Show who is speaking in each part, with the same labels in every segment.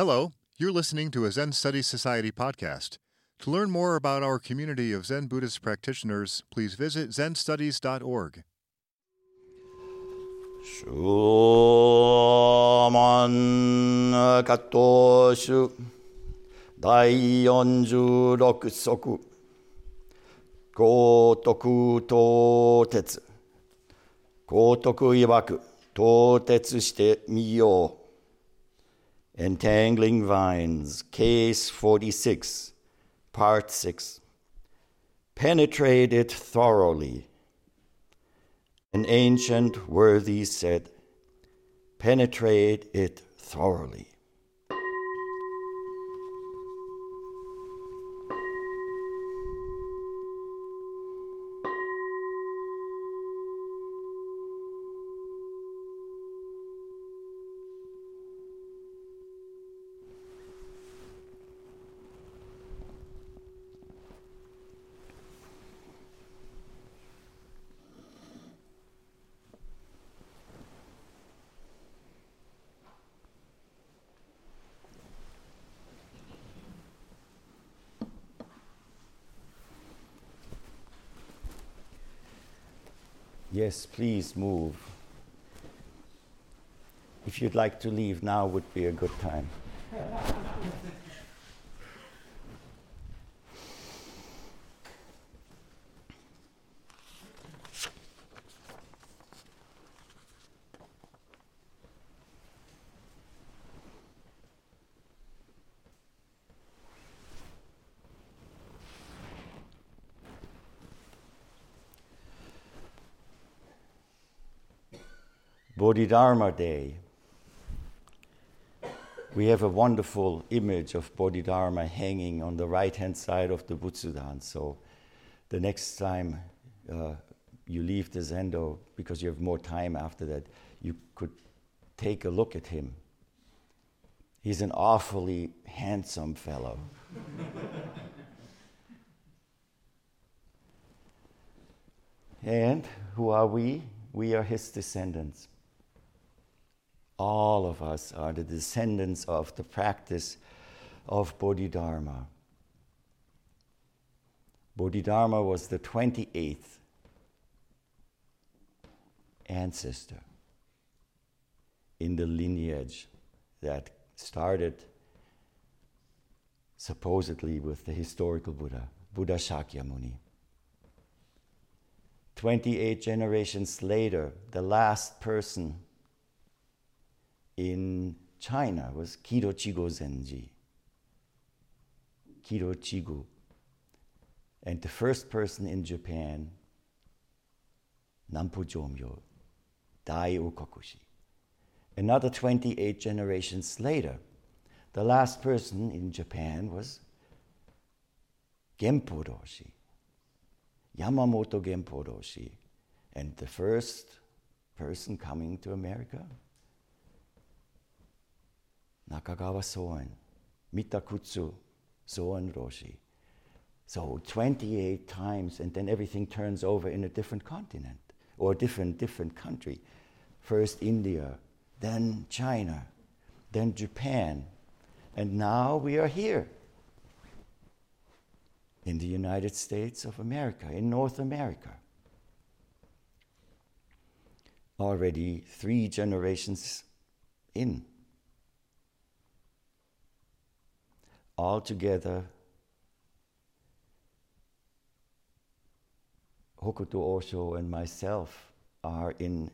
Speaker 1: Hello, you're listening to a Zen Studies Society podcast. To learn more about our community of Zen Buddhist practitioners, please visit zenstudies.org.
Speaker 2: Shumon Kattoshu 第46足高徳到鉄高徳曰く到鉄してみよう Entangling Vines Case 46 Part 6 Penetrate it thoroughly An ancient worthy said, Penetrate it thoroughly. Yes, please move. If you'd like to leave, now would be a good time. Bodhidharma Day. We have a wonderful image of Bodhidharma hanging on the right hand side of the Butsudan. So the next time uh, you leave the Zendo, because you have more time after that, you could take a look at him. He's an awfully handsome fellow. and who are we? We are his descendants all of us are the descendants of the practice of Bodhidharma. Bodhidharma was the 28th ancestor in the lineage that started supposedly with the historical Buddha, Buddha Shakyamuni. 28 generations later, the last person in China was Kido-Chigo Zenji. Kido-Chigo. And the first person in Japan, Nampo Jomyo, Daio Kokushi. Another 28 generations later, the last person in Japan was Genpo Roshi, Yamamoto Genpo Roshi. And the first person coming to America Nakagawa Soen, Mitakutsu Soen Roshi. So 28 times, and then everything turns over in a different continent or different different country. First India, then China, then Japan, and now we are here in the United States of America, in North America. Already three generations in. Altogether Hokuto Osho and myself are in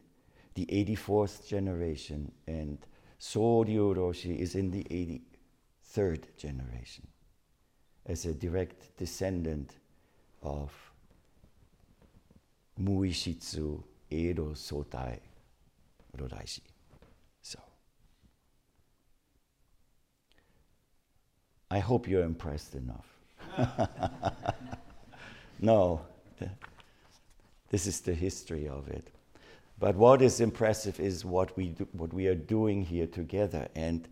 Speaker 2: the 84th generation, and Soryu Roshi is in the 83rd generation as a direct descendant of Muishitsu Eido Sotai Rodaishi. I hope you're impressed enough. no, this is the history of it. But what is impressive is what we, do, what we are doing here together, and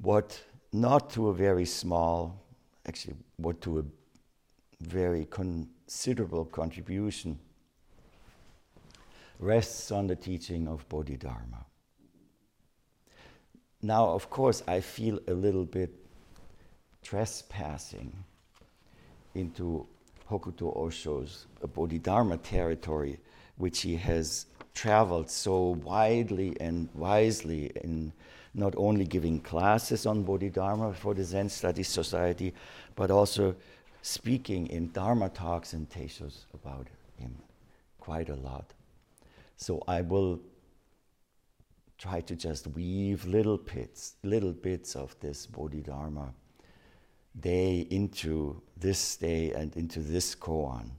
Speaker 2: what, not to a very small, actually, what to a very considerable contribution, rests on the teaching of Bodhidharma. now, of course, I feel a little bit trespassing into Hokuto Osho's Bodhidharma territory, which he has traveled so widely and wisely in not only giving classes on Bodhidharma for the Zen Studies Society, but also speaking in Dharma talks and teishos about him quite a lot. So I will try to just weave little bits, little bits of this Bodhidharma day into this day and into this koan.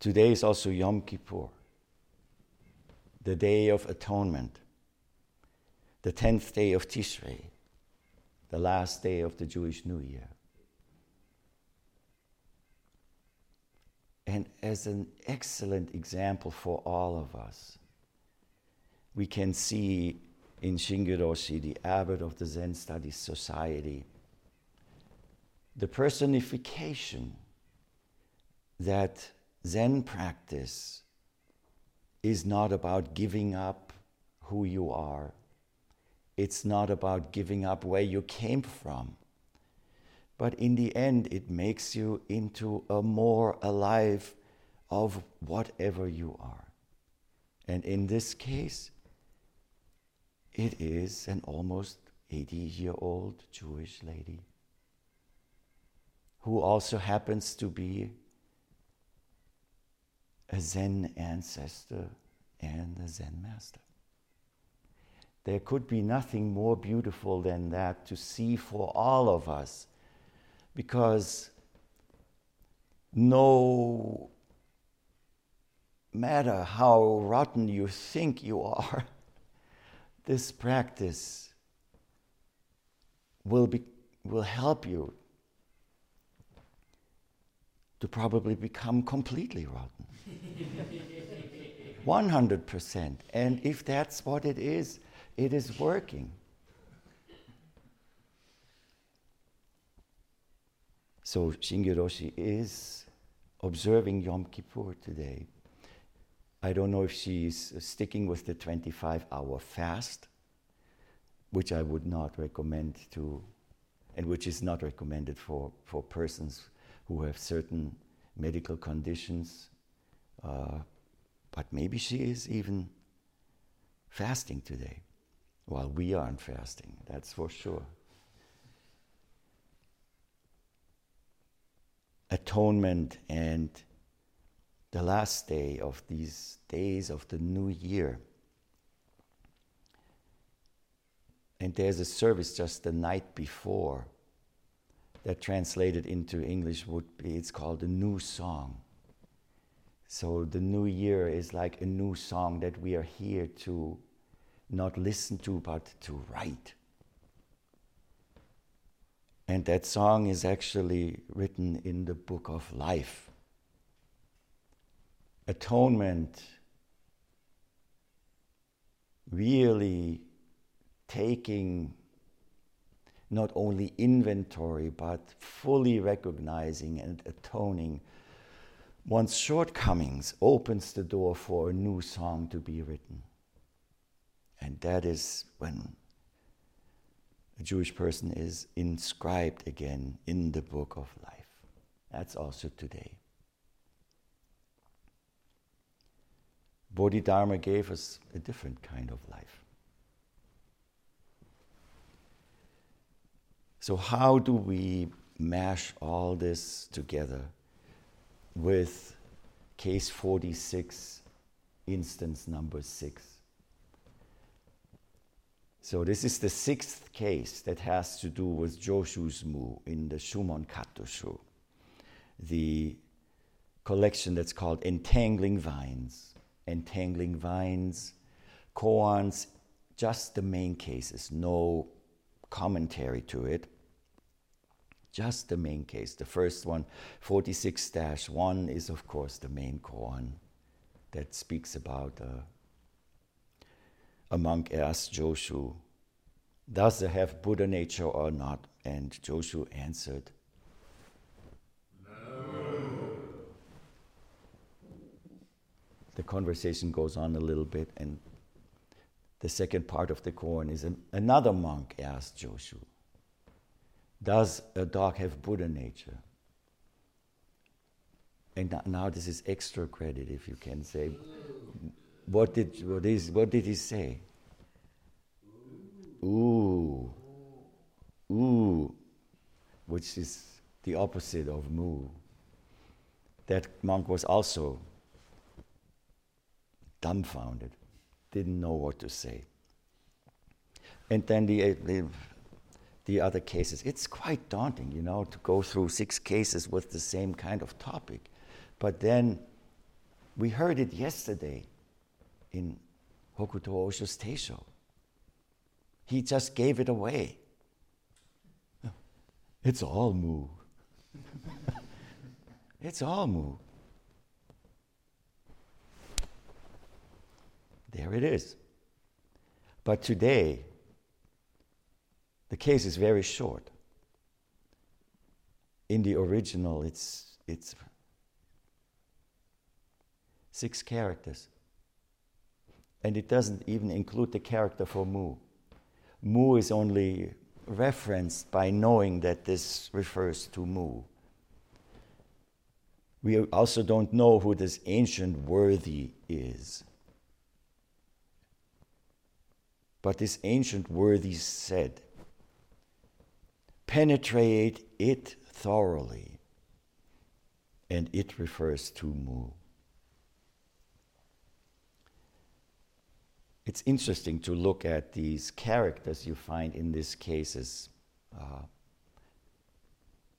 Speaker 2: Today is also Yom Kippur, the Day of Atonement, the 10th day of Tishrei, the last day of the Jewish New Year. And as an excellent example for all of us, we can see in Shinge Roshi, the abbot of the Zen Studies Society, the personification that Zen practice is not about giving up who you are. It's not about giving up where you came from. But in the end, it makes you into a more alive of whatever you are. And in this case, it is an almost 80 year old Jewish lady who also happens to be a Zen ancestor and a Zen master. There could be nothing more beautiful than that to see for all of us because no matter how rotten you think you are, this practice will, be, will help you to probably become completely rotten. 100%. And if that's what it is, it is working. So Shinge Roshi is observing Yom Kippur today. I don't know if she's sticking with the 25 hour fast, which I would not recommend to, and which is not recommended for, for persons who have certain medical conditions. Uh, but maybe she is even fasting today while we aren't fasting, that's for sure. atonement and the last day of these days of the new year. And there's a service just the night before that translated into English would be it's called a new song. So the new year is like a new song that we are here to not listen to but to write. And that song is actually written in the book of life. Atonement really taking not only inventory but fully recognizing and atoning one's shortcomings opens the door for a new song to be written. And that is when a Jewish person is inscribed again in the book of life. That's also today. Bodhidharma gave us a different kind of life. So, how do we mash all this together with case 46, instance number six? So this is the sixth case that has to do with Joshu's Mu in the Shumon Kattoshu, the collection that's called Entangling Vines. Entangling Vines, koans, just the main cases, no commentary to it. Just the main case. The first one, 46 1, is of course the main koan that speaks about uh, a monk asked Joshu, Does it have Buddha nature or not? And Joshu answered, The conversation goes on a little bit, and the second part of the koan is an, another monk asked Joshu, Does a dog have Buddha nature? And now this is extra credit, if you can say. What did, what is, what did he say? Ooh. Ooh. Which is the opposite of moo. That monk was also dumbfounded, didn't know what to say. And then the, uh, the, the other cases, it's quite daunting, you know, to go through six cases with the same kind of topic. But then we heard it yesterday in Hokuto Osho's Teisho. He just gave it away. It's all Mu. it's all moo. There it is. But today, the case is very short. In the original, it's, it's six characters. And it doesn't even include the character for Mu. Mu is only referenced by knowing that this refers to Mu. We also don't know who this ancient worthy is. But this ancient worthy said, penetrate it thoroughly. And it refers to Mu. It's interesting to look at these characters you find in these cases. Uh,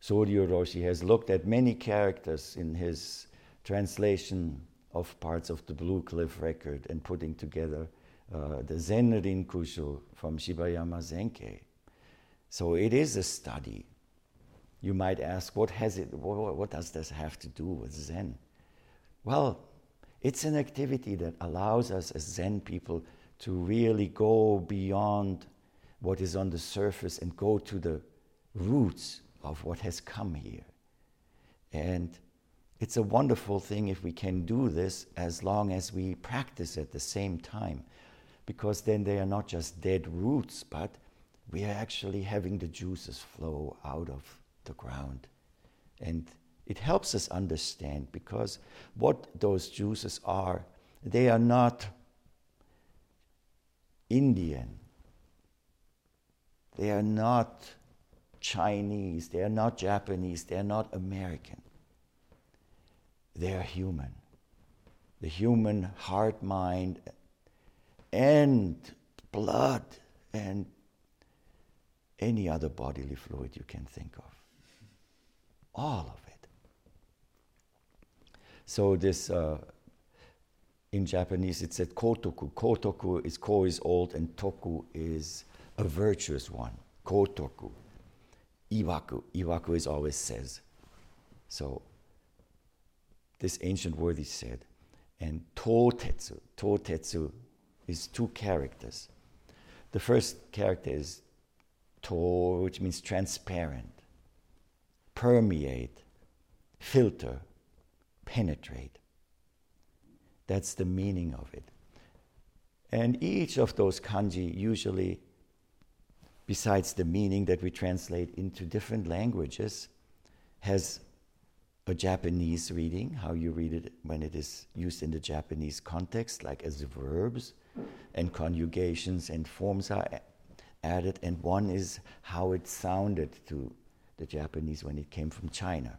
Speaker 2: Roshi has looked at many characters in his translation of parts of the Blue Cliff record and putting together uh, the Zenrin Kushu from Shibayama Zenkei. So it is a study. You might ask, what, has it, what, what does this have to do with Zen? Well, it's an activity that allows us as Zen people to really go beyond what is on the surface and go to the roots of what has come here. And it's a wonderful thing if we can do this as long as we practice at the same time, because then they are not just dead roots, but we are actually having the juices flow out of the ground. And it helps us understand because what those juices are, they are not Indian, they are not Chinese, they are not Japanese, they are not American. They are human. The human heart, mind, and blood, and any other bodily fluid you can think of. All of it. So, this uh, in Japanese it said kotoku. Kotoku is ko is old, and toku is a virtuous one. Kotoku. Iwaku. Iwaku is always says. So, this ancient word is said. And totetsu. Totetsu is two characters. The first character is to, which means transparent, permeate, filter, penetrate. That's the meaning of it. And each of those kanji usually, besides the meaning that we translate into different languages, has a Japanese reading, how you read it when it is used in the Japanese context, like as verbs and conjugations and forms are added, and one is how it sounded to the Japanese when it came from China.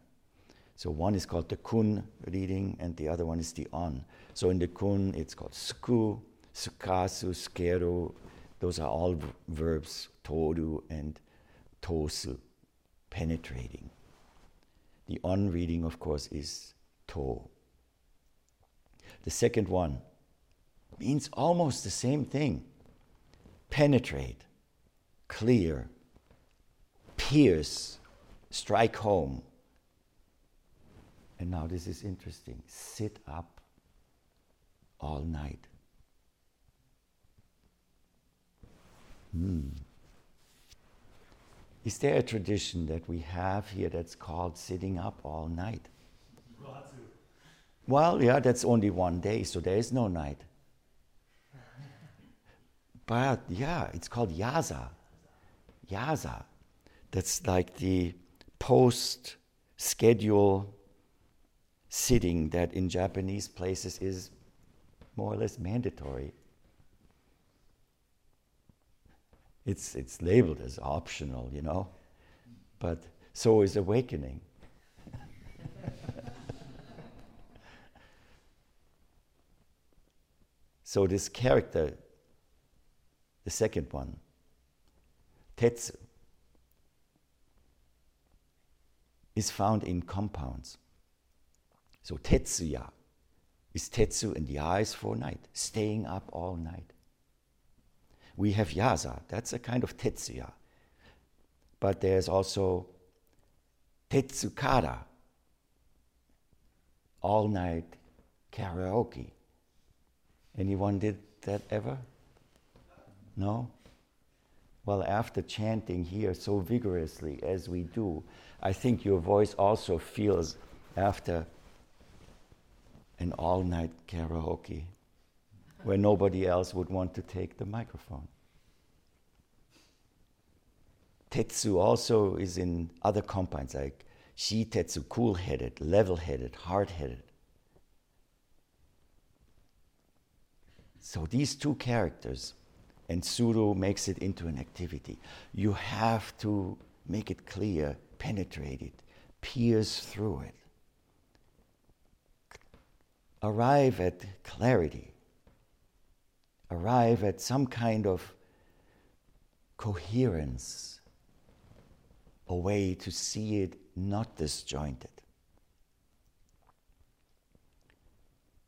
Speaker 2: So one is called the kun reading, and the other one is the on. So in the kun, it's called sku, sukasu, skeru. Those are all verbs, toru and tosu, penetrating. The on reading, of course, is to. The second one means almost the same thing penetrate clear, pierce, strike home. And now this is interesting sit up all night. Hmm. Is there a tradition that we have here that's called sitting up all night? Well, yeah, that's only one day, so there is no night. But yeah, it's called yaza. Yaza. That's like the post schedule sitting that in Japanese places is more or less mandatory. It's, it's labeled as optional, you know, but so is awakening. so, this character, the second one, Tetsu, is found in compounds. So Tetsuya is Tetsu and Ya is for night, staying up all night. We have Yaza, that's a kind of Tetsuya. But there's also Tetsukara, all night karaoke. Anyone did that ever? No? Well, after chanting here so vigorously as we do, I think your voice also feels after an all night karaoke where nobody else would want to take the microphone. Tetsu also is in other compounds like shi tetsu, cool headed, level headed, hard headed. So these two characters, and Suru makes it into an activity. You have to make it clear, penetrate it, pierce through it arrive at clarity, arrive at some kind of coherence, a way to see it not disjointed.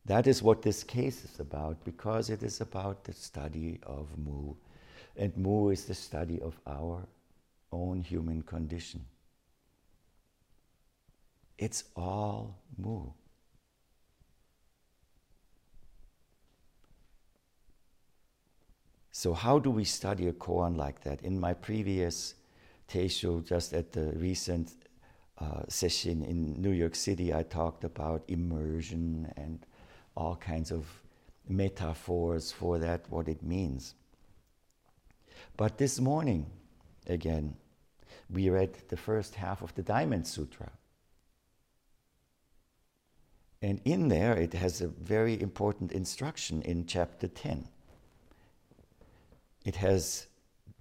Speaker 2: That is what this case is about because it is about the study of Mu. And Mu is the study of our own human condition. It's all Mu. So, how do we study a koan like that? In my previous Teisho, just at the recent uh, session in New York City, I talked about immersion and all kinds of metaphors for that, what it means. But this morning, again, we read the first half of the Diamond Sutra. And in there, it has a very important instruction in chapter 10 it has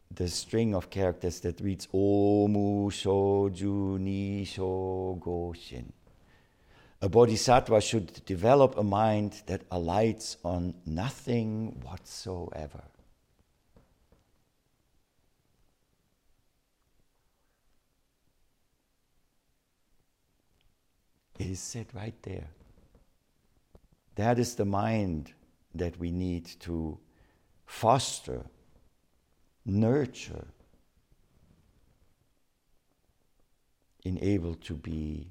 Speaker 2: the string of characters that reads Omu Shoju Ni Shogoshin. A bodhisattva should develop a mind that alights on nothing whatsoever. It is said right there. That is the mind that we need to foster nurture, in able to be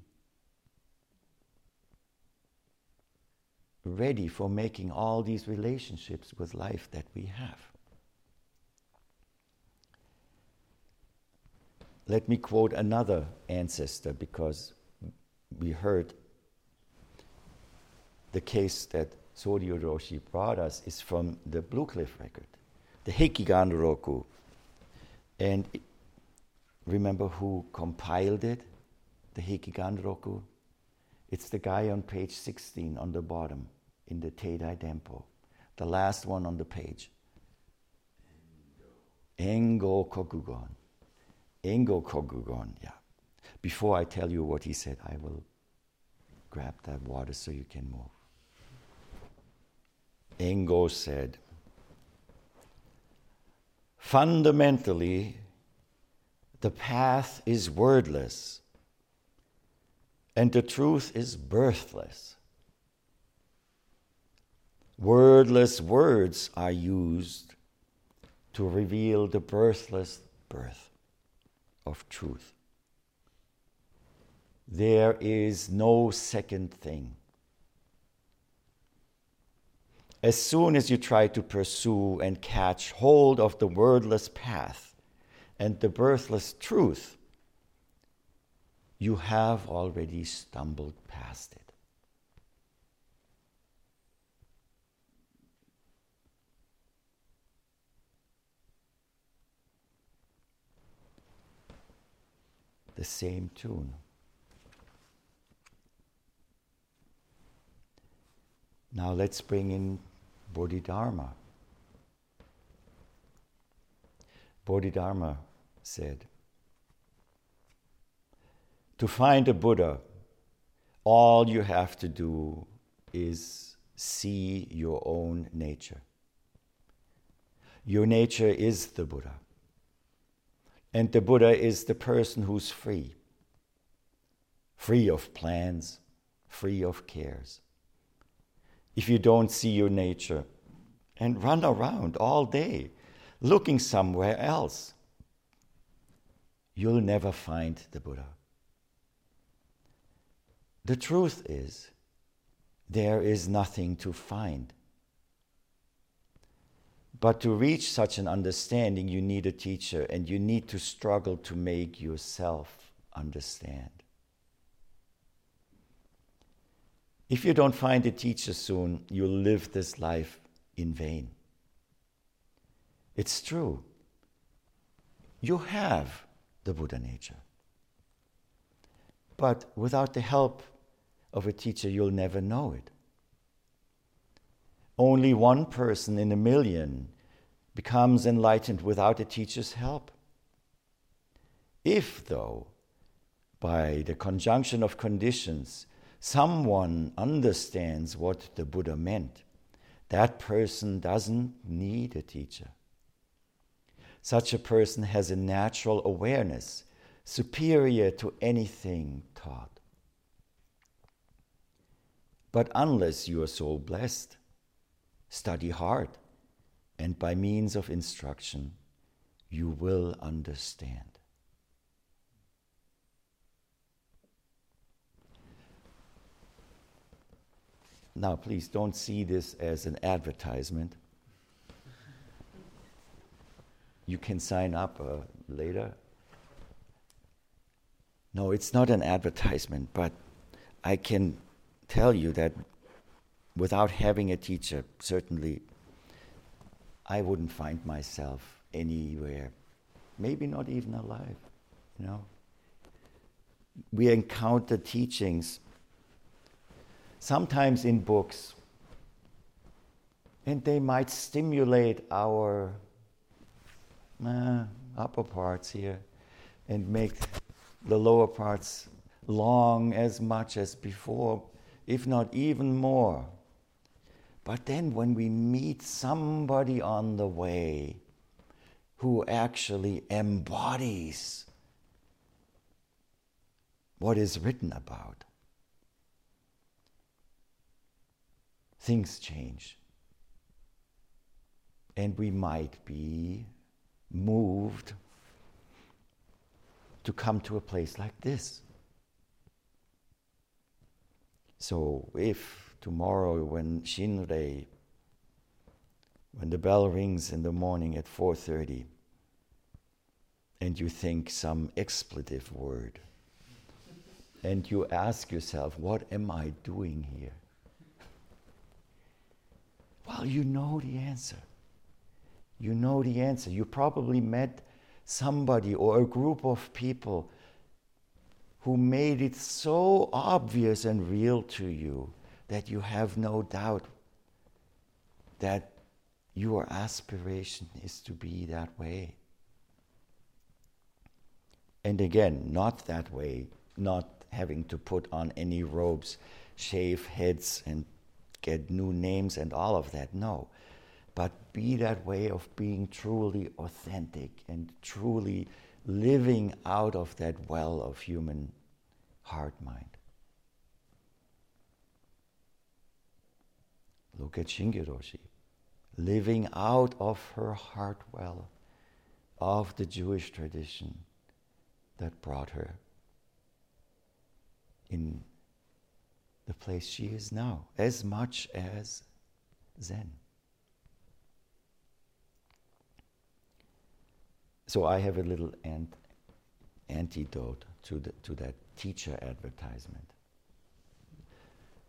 Speaker 2: ready for making all these relationships with life that we have. Let me quote another ancestor because we heard the case that Soryu Roshi brought us is from the Blue Cliff record the Hekigan Roku. And remember who compiled it? The Hekigan Roku? It's the guy on page 16 on the bottom in the Teidai Dempo, the last one on the page. Engo Kokugon. Engo Kokugon, yeah. Before I tell you what he said, I will grab that water so you can move. Engo said, Fundamentally, the path is wordless, and the truth is birthless. Wordless words are used to reveal the birthless birth of truth. There is no second thing as soon as you try to pursue and catch hold of the wordless path and the birthless truth, you have already stumbled past it. The same tune. Now let's bring in Bodhidharma. Bodhidharma said, To find a Buddha, all you have to do is see your own nature. Your nature is the Buddha. And the Buddha is the person who's free, free of plans, free of cares. If you don't see your nature and run around all day looking somewhere else, you'll never find the Buddha. The truth is, there is nothing to find. But to reach such an understanding, you need a teacher and you need to struggle to make yourself understand. If you don't find a teacher soon, you'll live this life in vain. It's true. You have the Buddha nature. But without the help of a teacher, you'll never know it. Only one person in a million becomes enlightened without a teacher's help. If, though, by the conjunction of conditions, someone understands what the Buddha meant, that person doesn't need a teacher. Such a person has a natural awareness superior to anything taught. But unless you are so blessed, study hard, and by means of instruction, you will understand. Now, please don't see this as an advertisement. You can sign up uh, later. No, it's not an advertisement, but I can tell you that without having a teacher, certainly I wouldn't find myself anywhere, maybe not even alive, you know. We encounter teachings, sometimes in books, and they might stimulate our uh, upper parts here and make the lower parts long as much as before, if not even more. But then when we meet somebody on the way who actually embodies what is written about, things change. And we might be moved to come to a place like this. So if tomorrow when Shinrei, when the bell rings in the morning at 4.30 and you think some expletive word and you ask yourself, what am I doing here? Well, you know the answer. You know the answer. You probably met somebody or a group of people who made it so obvious and real to you that you have no doubt that your aspiration is to be that way. And again, not that way, not having to put on any robes, shave heads, and get new names and all of that. No. But be that way of being truly authentic and truly living out of that well of human heart mind. Look at Shinge Roshi, living out of her heart well of the Jewish tradition that brought her in the place she is now, as much as Zen. So I have a little ant- antidote to, the, to that teacher advertisement.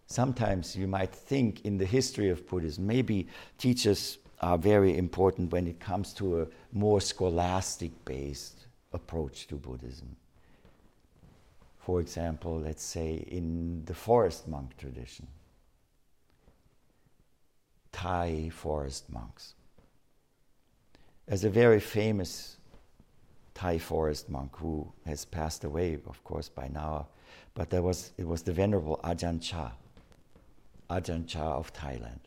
Speaker 2: Sometimes you might think in the history of Buddhism, maybe teachers are very important when it comes to a more scholastic based approach to Buddhism. For example, let's say in the forest monk tradition, Thai forest monks. As a very famous Thai forest monk who has passed away, of course, by now, but there was, it was the Venerable Ajahn Chah, Ajahn Chah of Thailand.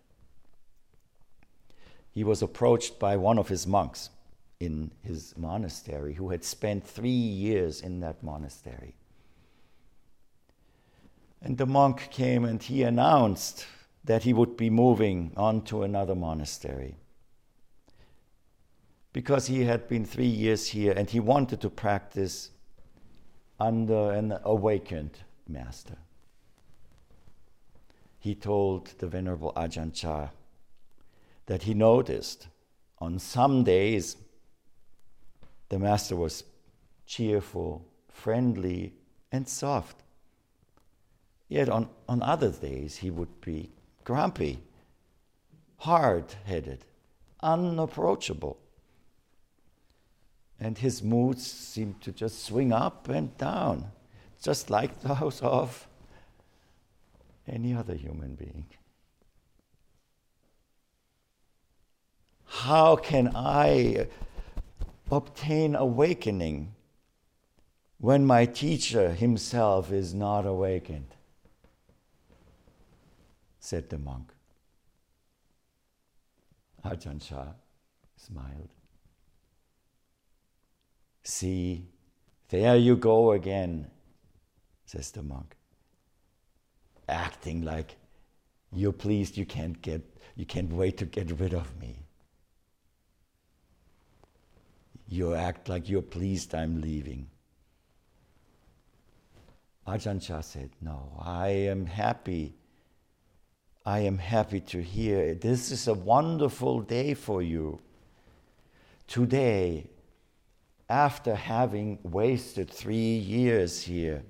Speaker 2: He was approached by one of his monks in his monastery who had spent three years in that monastery. And the monk came and he announced that he would be moving on to another monastery because he had been three years here and he wanted to practice under an awakened master. He told the Venerable Ajahn Chah that he noticed on some days the master was cheerful, friendly, and soft. Yet on, on other days he would be grumpy, hard headed, unapproachable. And his moods seemed to just swing up and down, just like those of any other human being. How can I obtain awakening when my teacher himself is not awakened? Said the monk. Ajahn Chah smiled. See, there you go again, says the monk. Acting like you're pleased you can't get you can't wait to get rid of me. You act like you're pleased I'm leaving. Ajahn said, No, I am happy I am happy to hear. This is a wonderful day for you. Today, after having wasted three years here,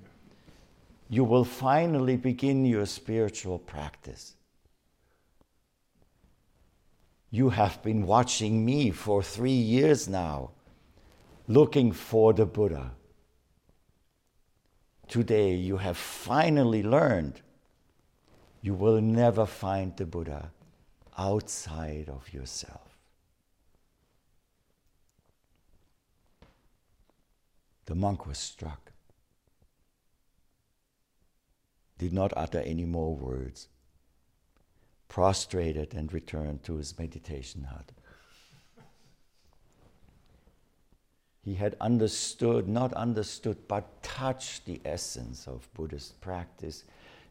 Speaker 2: you will finally begin your spiritual practice. You have been watching me for three years now, looking for the Buddha. Today, you have finally learned you will never find the Buddha outside of yourself. The monk was struck, did not utter any more words, prostrated and returned to his meditation hut. He had understood, not understood, but touched the essence of Buddhist practice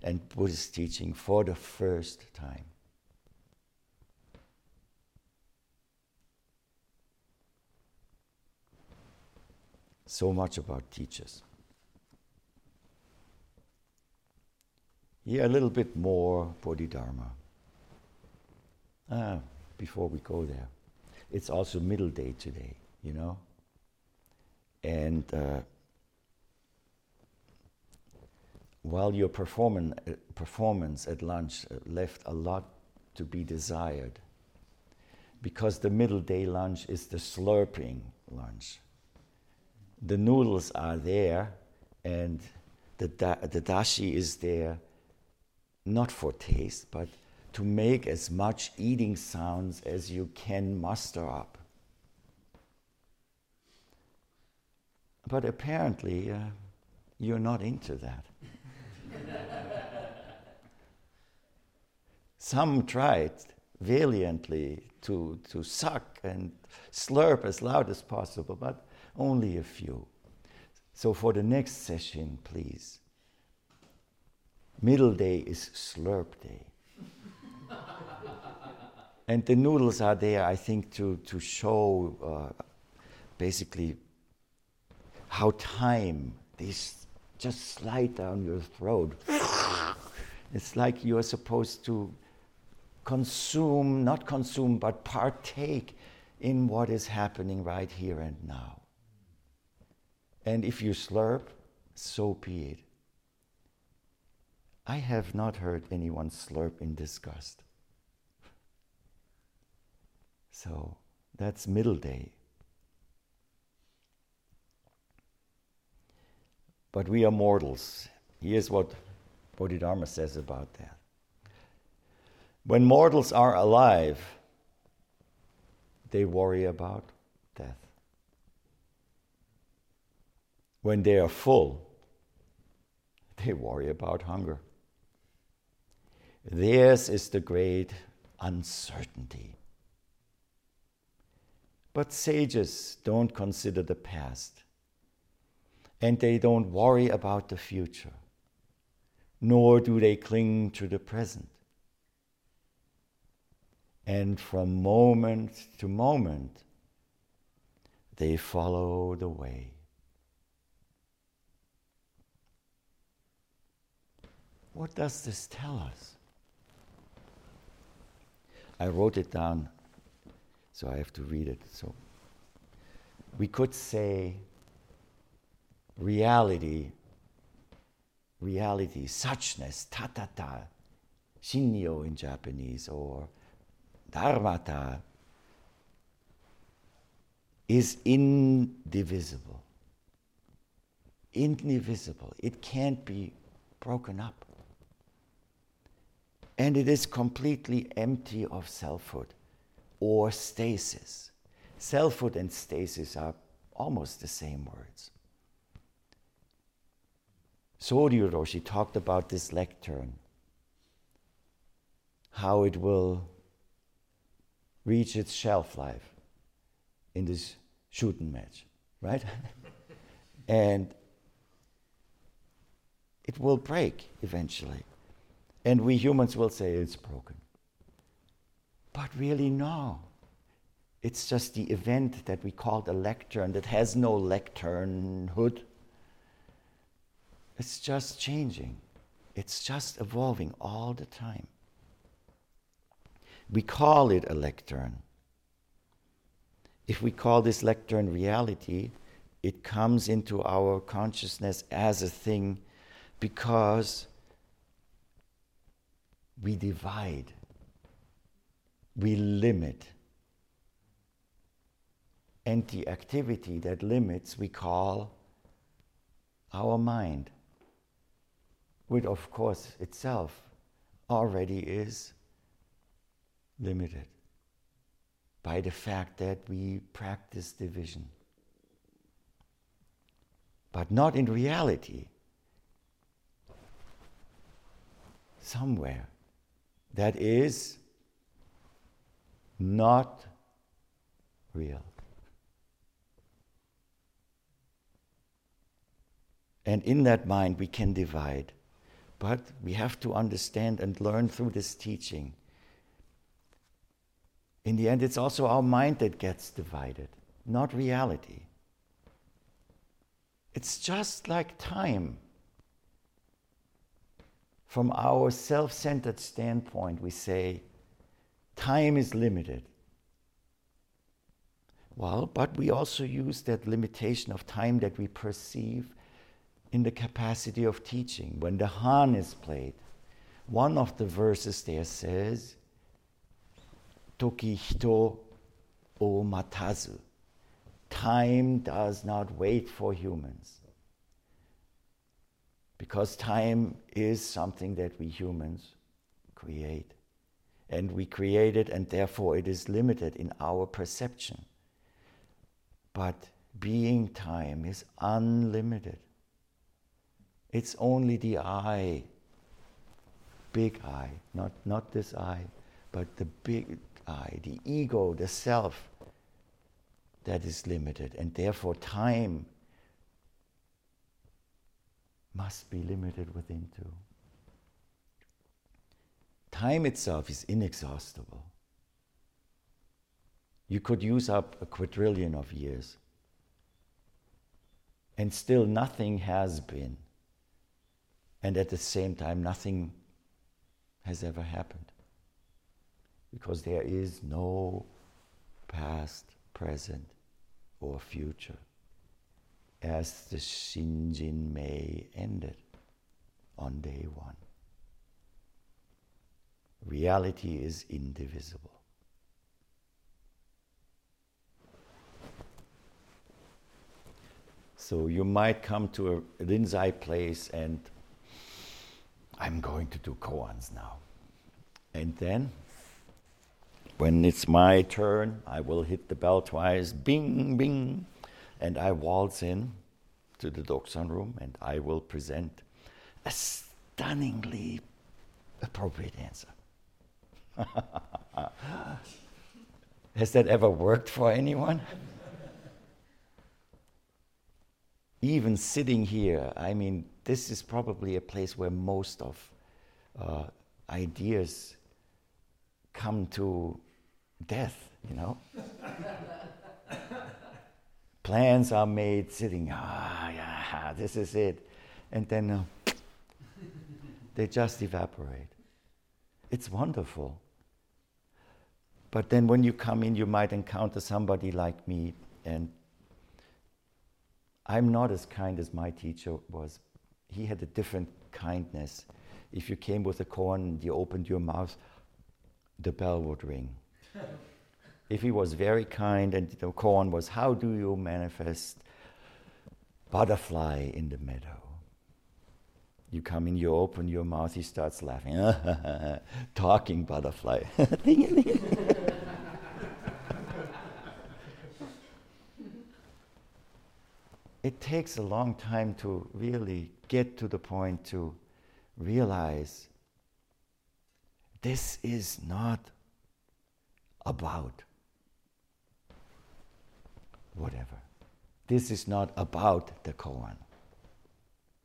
Speaker 2: and Buddhist teaching for the first time. So much about teachers. Here, a little bit more Bodhidharma. Ah, before we go there, it's also middle day today, you know? And uh, while your performance, uh, performance at lunch uh, left a lot to be desired, because the middle day lunch is the slurping lunch. The noodles are there, and the, da- the dashi is there not for taste, but to make as much eating sounds as you can muster up. But apparently, uh, you're not into that. Some tried valiantly to, to suck and slurp as loud as possible, but only a few. So for the next session, please. Middle day is slurp day. and the noodles are there, I think, to, to show uh, basically how time, these just slide down your throat. it's like you're supposed to consume, not consume, but partake in what is happening right here and now. And if you slurp, so be it. I have not heard anyone slurp in disgust. So that's middle day. But we are mortals. Here's what Bodhidharma says about that. When mortals are alive, they worry about death. When they are full, they worry about hunger. Theirs is the great uncertainty. But sages don't consider the past, and they don't worry about the future, nor do they cling to the present. And from moment to moment, they follow the way. What does this tell us? I wrote it down, so I have to read it. So we could say reality, reality, suchness, tathata, shinnyo in Japanese, or dharmata, is indivisible. Indivisible. It can't be broken up and it is completely empty of selfhood or stasis. Selfhood and stasis are almost the same words. Soryu Roshi talked about this lectern, how it will reach its shelf life in this shooting match, right? and it will break eventually. And we humans will say it's broken. But really, no. It's just the event that we call the lectern that has no lectern hood. It's just changing, it's just evolving all the time. We call it a lectern. If we call this lectern reality, it comes into our consciousness as a thing because we divide, we limit. And the activity that limits we call our mind, which of course itself already is limited by the fact that we practice division. But not in reality. Somewhere that is not real. And in that mind, we can divide. But we have to understand and learn through this teaching. In the end, it's also our mind that gets divided, not reality. It's just like time. From our self centered standpoint, we say, time is limited. Well, but we also use that limitation of time that we perceive in the capacity of teaching. When the Han is played, one of the verses there says, Toki hito o matazu. Time does not wait for humans because time is something that we humans create. And we create it, and therefore it is limited in our perception. But being time is unlimited. It's only the I, big I, not, not this I, but the big I, the ego, the self, that is limited. And therefore, time must be limited within too. Time itself is inexhaustible. You could use up a quadrillion of years, and still nothing has been. And at the same time, nothing has ever happened. Because there is no past, present, or future as the Shinjin Mei ended on day one. Reality is indivisible. So you might come to a Rinzai place and I'm going to do koans now. And then, when it's my turn, I will hit the bell twice, bing, bing, and I waltz in to the dokusan room and I will present a stunningly appropriate answer. Has that ever worked for anyone? Even sitting here, I mean, this is probably a place where most of uh, ideas come to death, you know? Plans are made sitting, ah, yeah, this is it. And then uh, they just evaporate. It's wonderful. But then when you come in, you might encounter somebody like me, and I'm not as kind as my teacher was. He had a different kindness. If you came with a koan and you opened your mouth, the bell would ring. if he was very kind and the koan was, How do you manifest butterfly in the meadow? You come in, you open your mouth, he starts laughing. Talking butterfly. it takes a long time to really get to the point to realize this is not about whatever. This is not about the koan.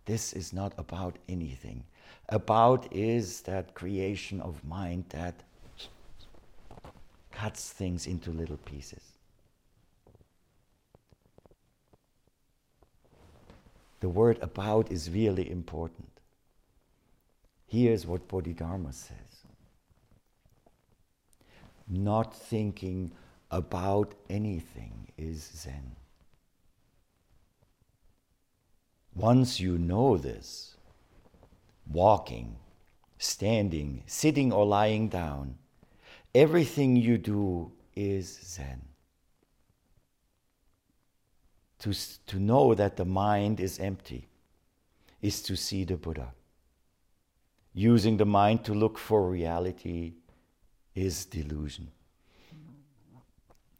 Speaker 2: This is not about anything. About is that creation of mind that cuts things into little pieces. The word about is really important. Here's what Bodhidharma says Not thinking about anything is Zen. Once you know this, walking, standing, sitting, or lying down, everything you do is Zen. To, to know that the mind is empty is to see the Buddha. Using the mind to look for reality is delusion.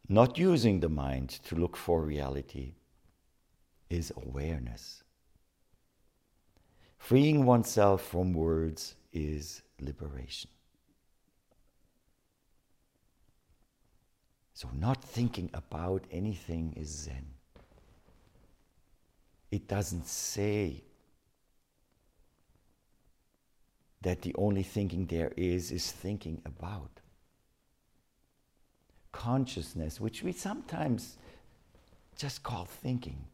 Speaker 2: Not using the mind to look for reality is awareness. Freeing oneself from words is liberation. So, not thinking about anything is Zen. It doesn't say that the only thinking there is is thinking about. Consciousness, which we sometimes just call thinking.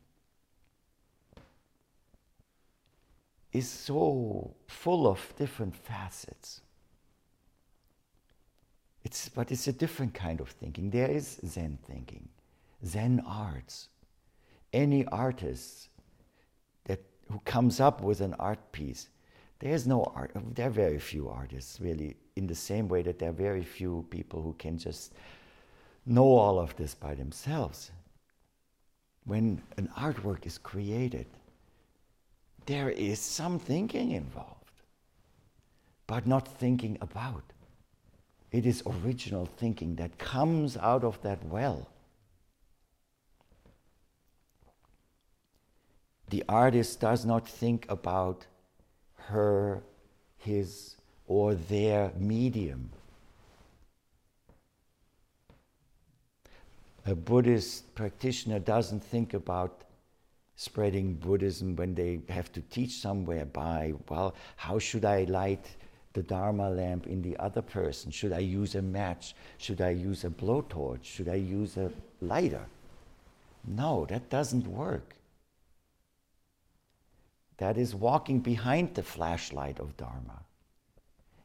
Speaker 2: is so full of different facets. It's, but it's a different kind of thinking. There is Zen thinking, Zen arts. Any artist who comes up with an art piece, there's no art. There are very few artists, really, in the same way that there are very few people who can just know all of this by themselves. When an artwork is created, there is some thinking involved, but not thinking about. It is original thinking that comes out of that well. The artist does not think about her, his, or their medium. A Buddhist practitioner doesn't think about spreading Buddhism when they have to teach somewhere by, well, how should I light the Dharma lamp in the other person? Should I use a match? Should I use a blowtorch? Should I use a lighter? No, that doesn't work. That is walking behind the flashlight of Dharma.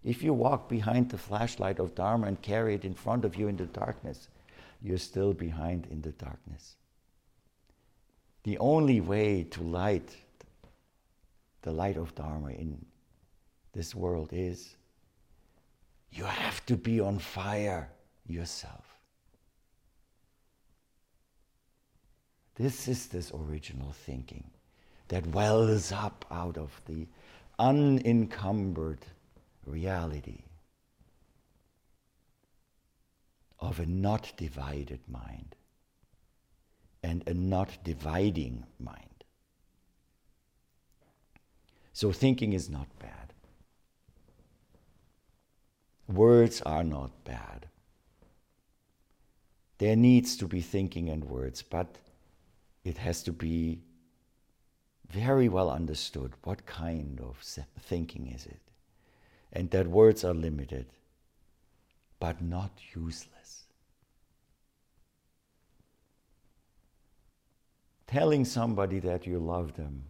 Speaker 2: If you walk behind the flashlight of Dharma and carry it in front of you in the darkness, you're still behind in the darkness the only way to light the light of Dharma in this world is you have to be on fire yourself. This is this original thinking that wells up out of the unencumbered reality of a not divided mind and a not dividing mind. So thinking is not bad. Words are not bad. There needs to be thinking and words, but it has to be very well understood what kind of thinking is it. And that words are limited, but not useless. Telling somebody that you love them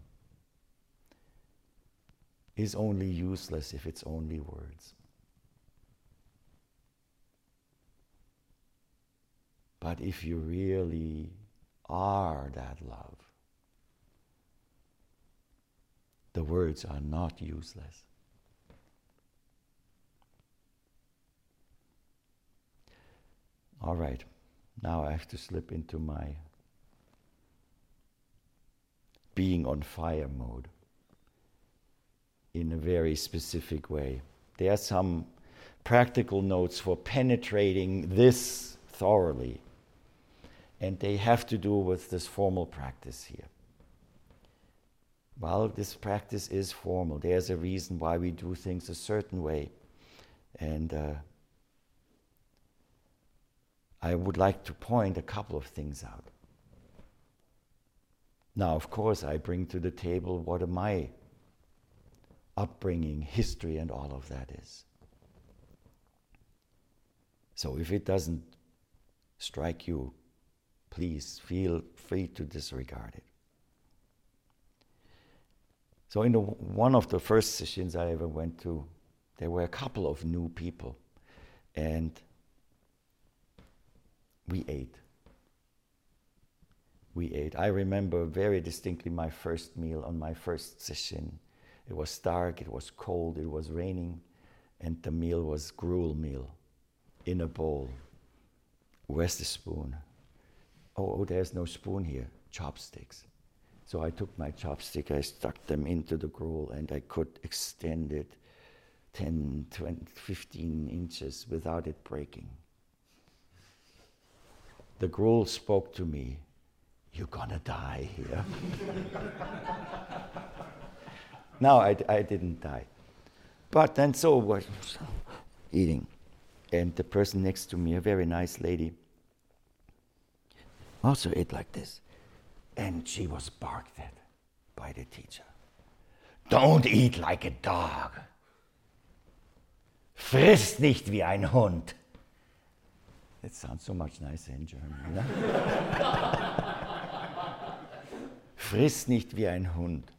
Speaker 2: is only useless if it's only words. But if you really are that love, the words are not useless. All right, now I have to slip into my being on fire mode in a very specific way. There are some practical notes for penetrating this thoroughly, and they have to do with this formal practice here. Well, this practice is formal. There's a reason why we do things a certain way. And uh, I would like to point a couple of things out. Now, of course, I bring to the table what my upbringing, history, and all of that is. So if it doesn't strike you, please feel free to disregard it. So, in the, one of the first sessions I ever went to, there were a couple of new people, and we ate. We ate. I remember very distinctly my first meal on my first session. It was dark, it was cold, it was raining, and the meal was gruel meal in a bowl. Where's the spoon? Oh, oh, there's no spoon here. Chopsticks. So I took my chopstick, I stuck them into the gruel, and I could extend it 10, 20, 15 inches without it breaking. The gruel spoke to me, You're gonna die here. no, I, I didn't die. But then so was eating. And the person next to me, a very nice lady, also ate like this. And she was barked at by the teacher. Don't eat like a dog. Friss nicht wie ein Hund. It sounds so much nicer in German. Know? Friss nicht wie ein Hund.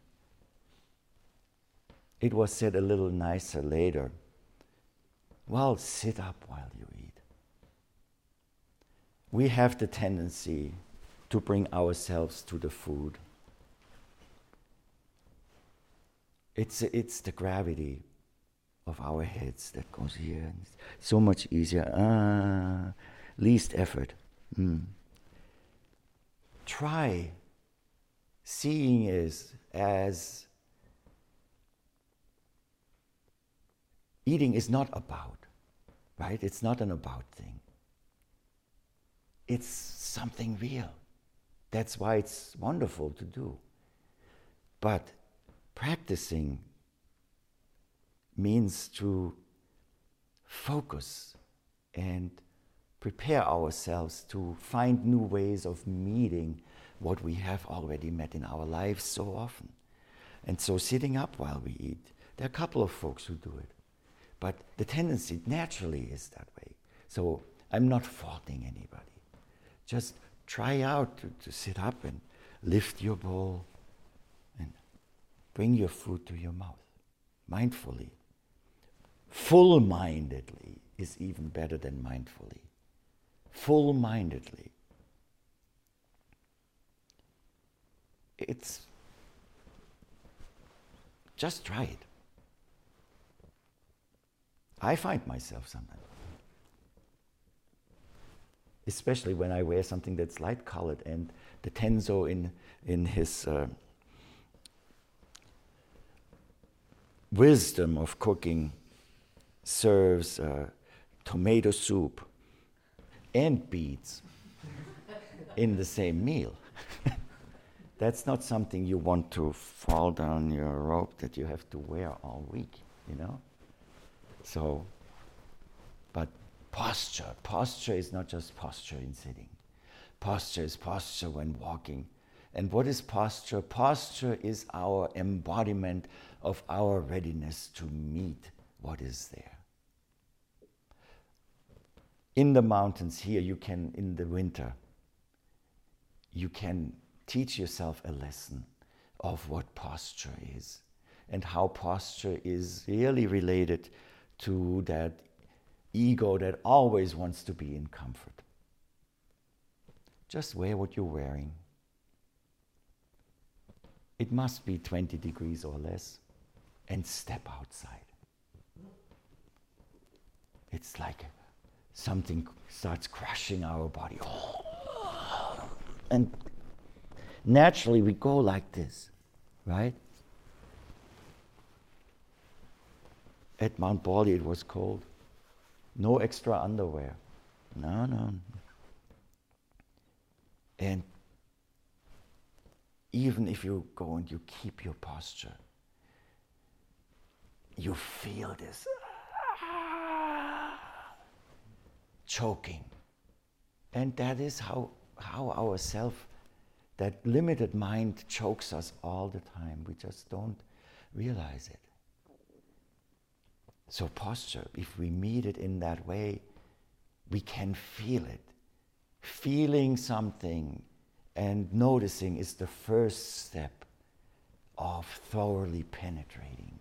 Speaker 2: It was said a little nicer later. Well, sit up while you eat. We have the tendency to bring ourselves to the food. It's, it's the gravity of our heads that goes here. So much easier. Ah, least effort. Mm. Try seeing is as eating is not about, right? It's not an about thing. It's something real. That's why it's wonderful to do. But practicing means to focus and prepare ourselves to find new ways of meeting what we have already met in our lives so often. And so, sitting up while we eat, there are a couple of folks who do it. But the tendency naturally is that way. So, I'm not faulting anybody. Just try out to, to sit up and lift your bowl and bring your food to your mouth mindfully. Full mindedly is even better than mindfully. Full mindedly. It's just try it. I find myself sometimes. Especially when I wear something that's light colored. And the Tenzo in, in his uh, wisdom of cooking serves uh, tomato soup and beets in the same meal. That's not something you want to fall down your rope that you have to wear all week, you know? So, posture, posture is not just posture in sitting. Posture is posture when walking. And what is posture? Posture is our embodiment of our readiness to meet what is there. In the mountains here, you can, in the winter, you can teach yourself a lesson of what posture is and how posture is really related to that ego that always wants to be in comfort. Just wear what you're wearing. It must be 20 degrees or less and step outside. It's like something starts crushing our body. And naturally, we go like this, right? At Mount Baldy, it was cold. No extra underwear. No, no. And even if you go and you keep your posture, you feel this ah, choking. And that is how, how our self, that limited mind, chokes us all the time. We just don't realize it. So, posture, if we meet it in that way, we can feel it. Feeling something and noticing is the first step of thoroughly penetrating.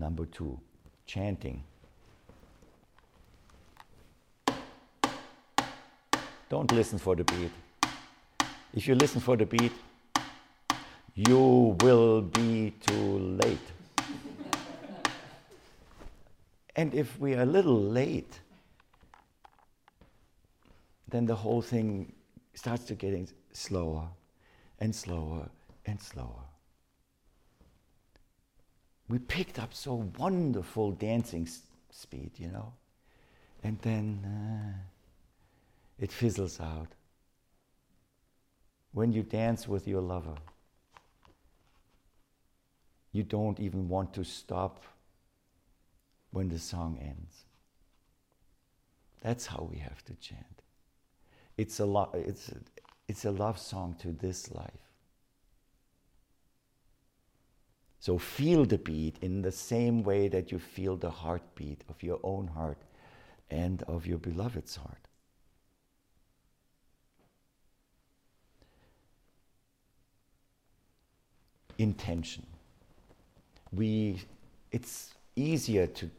Speaker 2: Number two, chanting. Don't listen for the beat. If you listen for the beat, you will be too late. and if we are a little late, then the whole thing starts to getting slower and slower and slower we picked up so wonderful dancing speed, you know, and then uh, it fizzles out. When you dance with your lover, you don't even want to stop when the song ends. That's how we have to chant. It's a, lo- it's a, it's a love song to this life. So feel the beat in the same way that you feel the heartbeat of your own heart and of your beloved's heart. Intention. We, it's easier to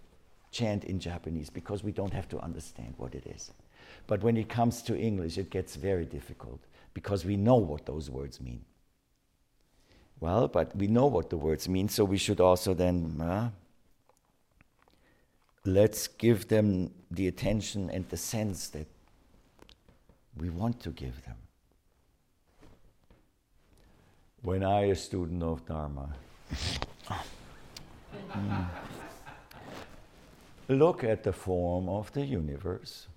Speaker 2: chant in Japanese because we don't have to understand what it is. But when it comes to English, it gets very difficult because we know what those words mean. Well, but we know what the words mean, so we should also then uh, let's give them the attention and the sense that we want to give them. When I, a student of Dharma, mm, look at the form of the universe,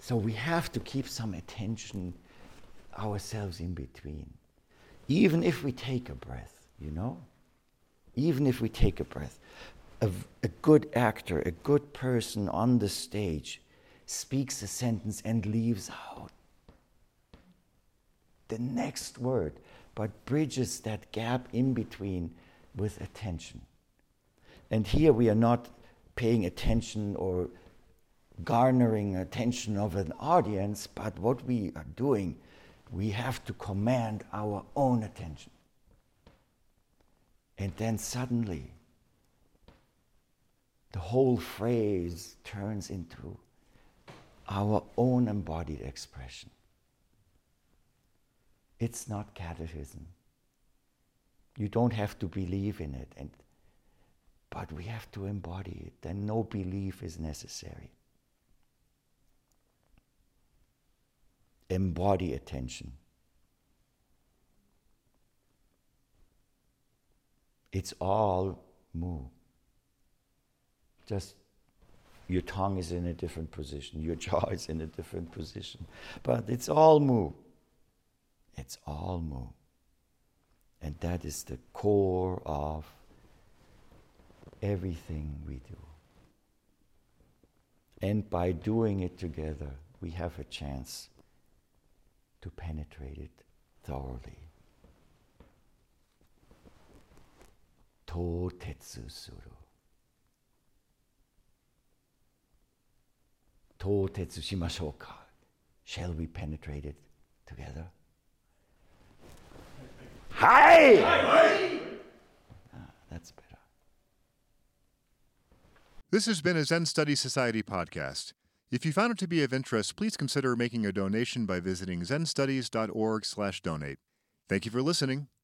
Speaker 2: so we have to keep some attention ourselves in between. Even if we take a breath, you know? Even if we take a breath. A, a good actor, a good person on the stage speaks a sentence and leaves out the next word, but bridges that gap in between with attention. And here we are not paying attention or garnering attention of an audience, but what we are doing we have to command our own attention. And then suddenly, the whole phrase turns into our own embodied expression. It's not catechism. You don't have to believe in it, and, but we have to embody it, and no belief is necessary. Embody attention. It's all mu. Just your tongue is in a different position, your jaw is in a different position, but it's all mu. It's all mu. And that is the core of everything we do. And by doing it together, we have a chance to penetrate it thoroughly. To tetsu suru. To tetsu. Shall we penetrate it together? Hi! Ah, that's better.
Speaker 1: This has been a Zen Study Society podcast. If you found it to be of interest, please consider making a donation by visiting zenstudies.org/donate. Thank you for listening.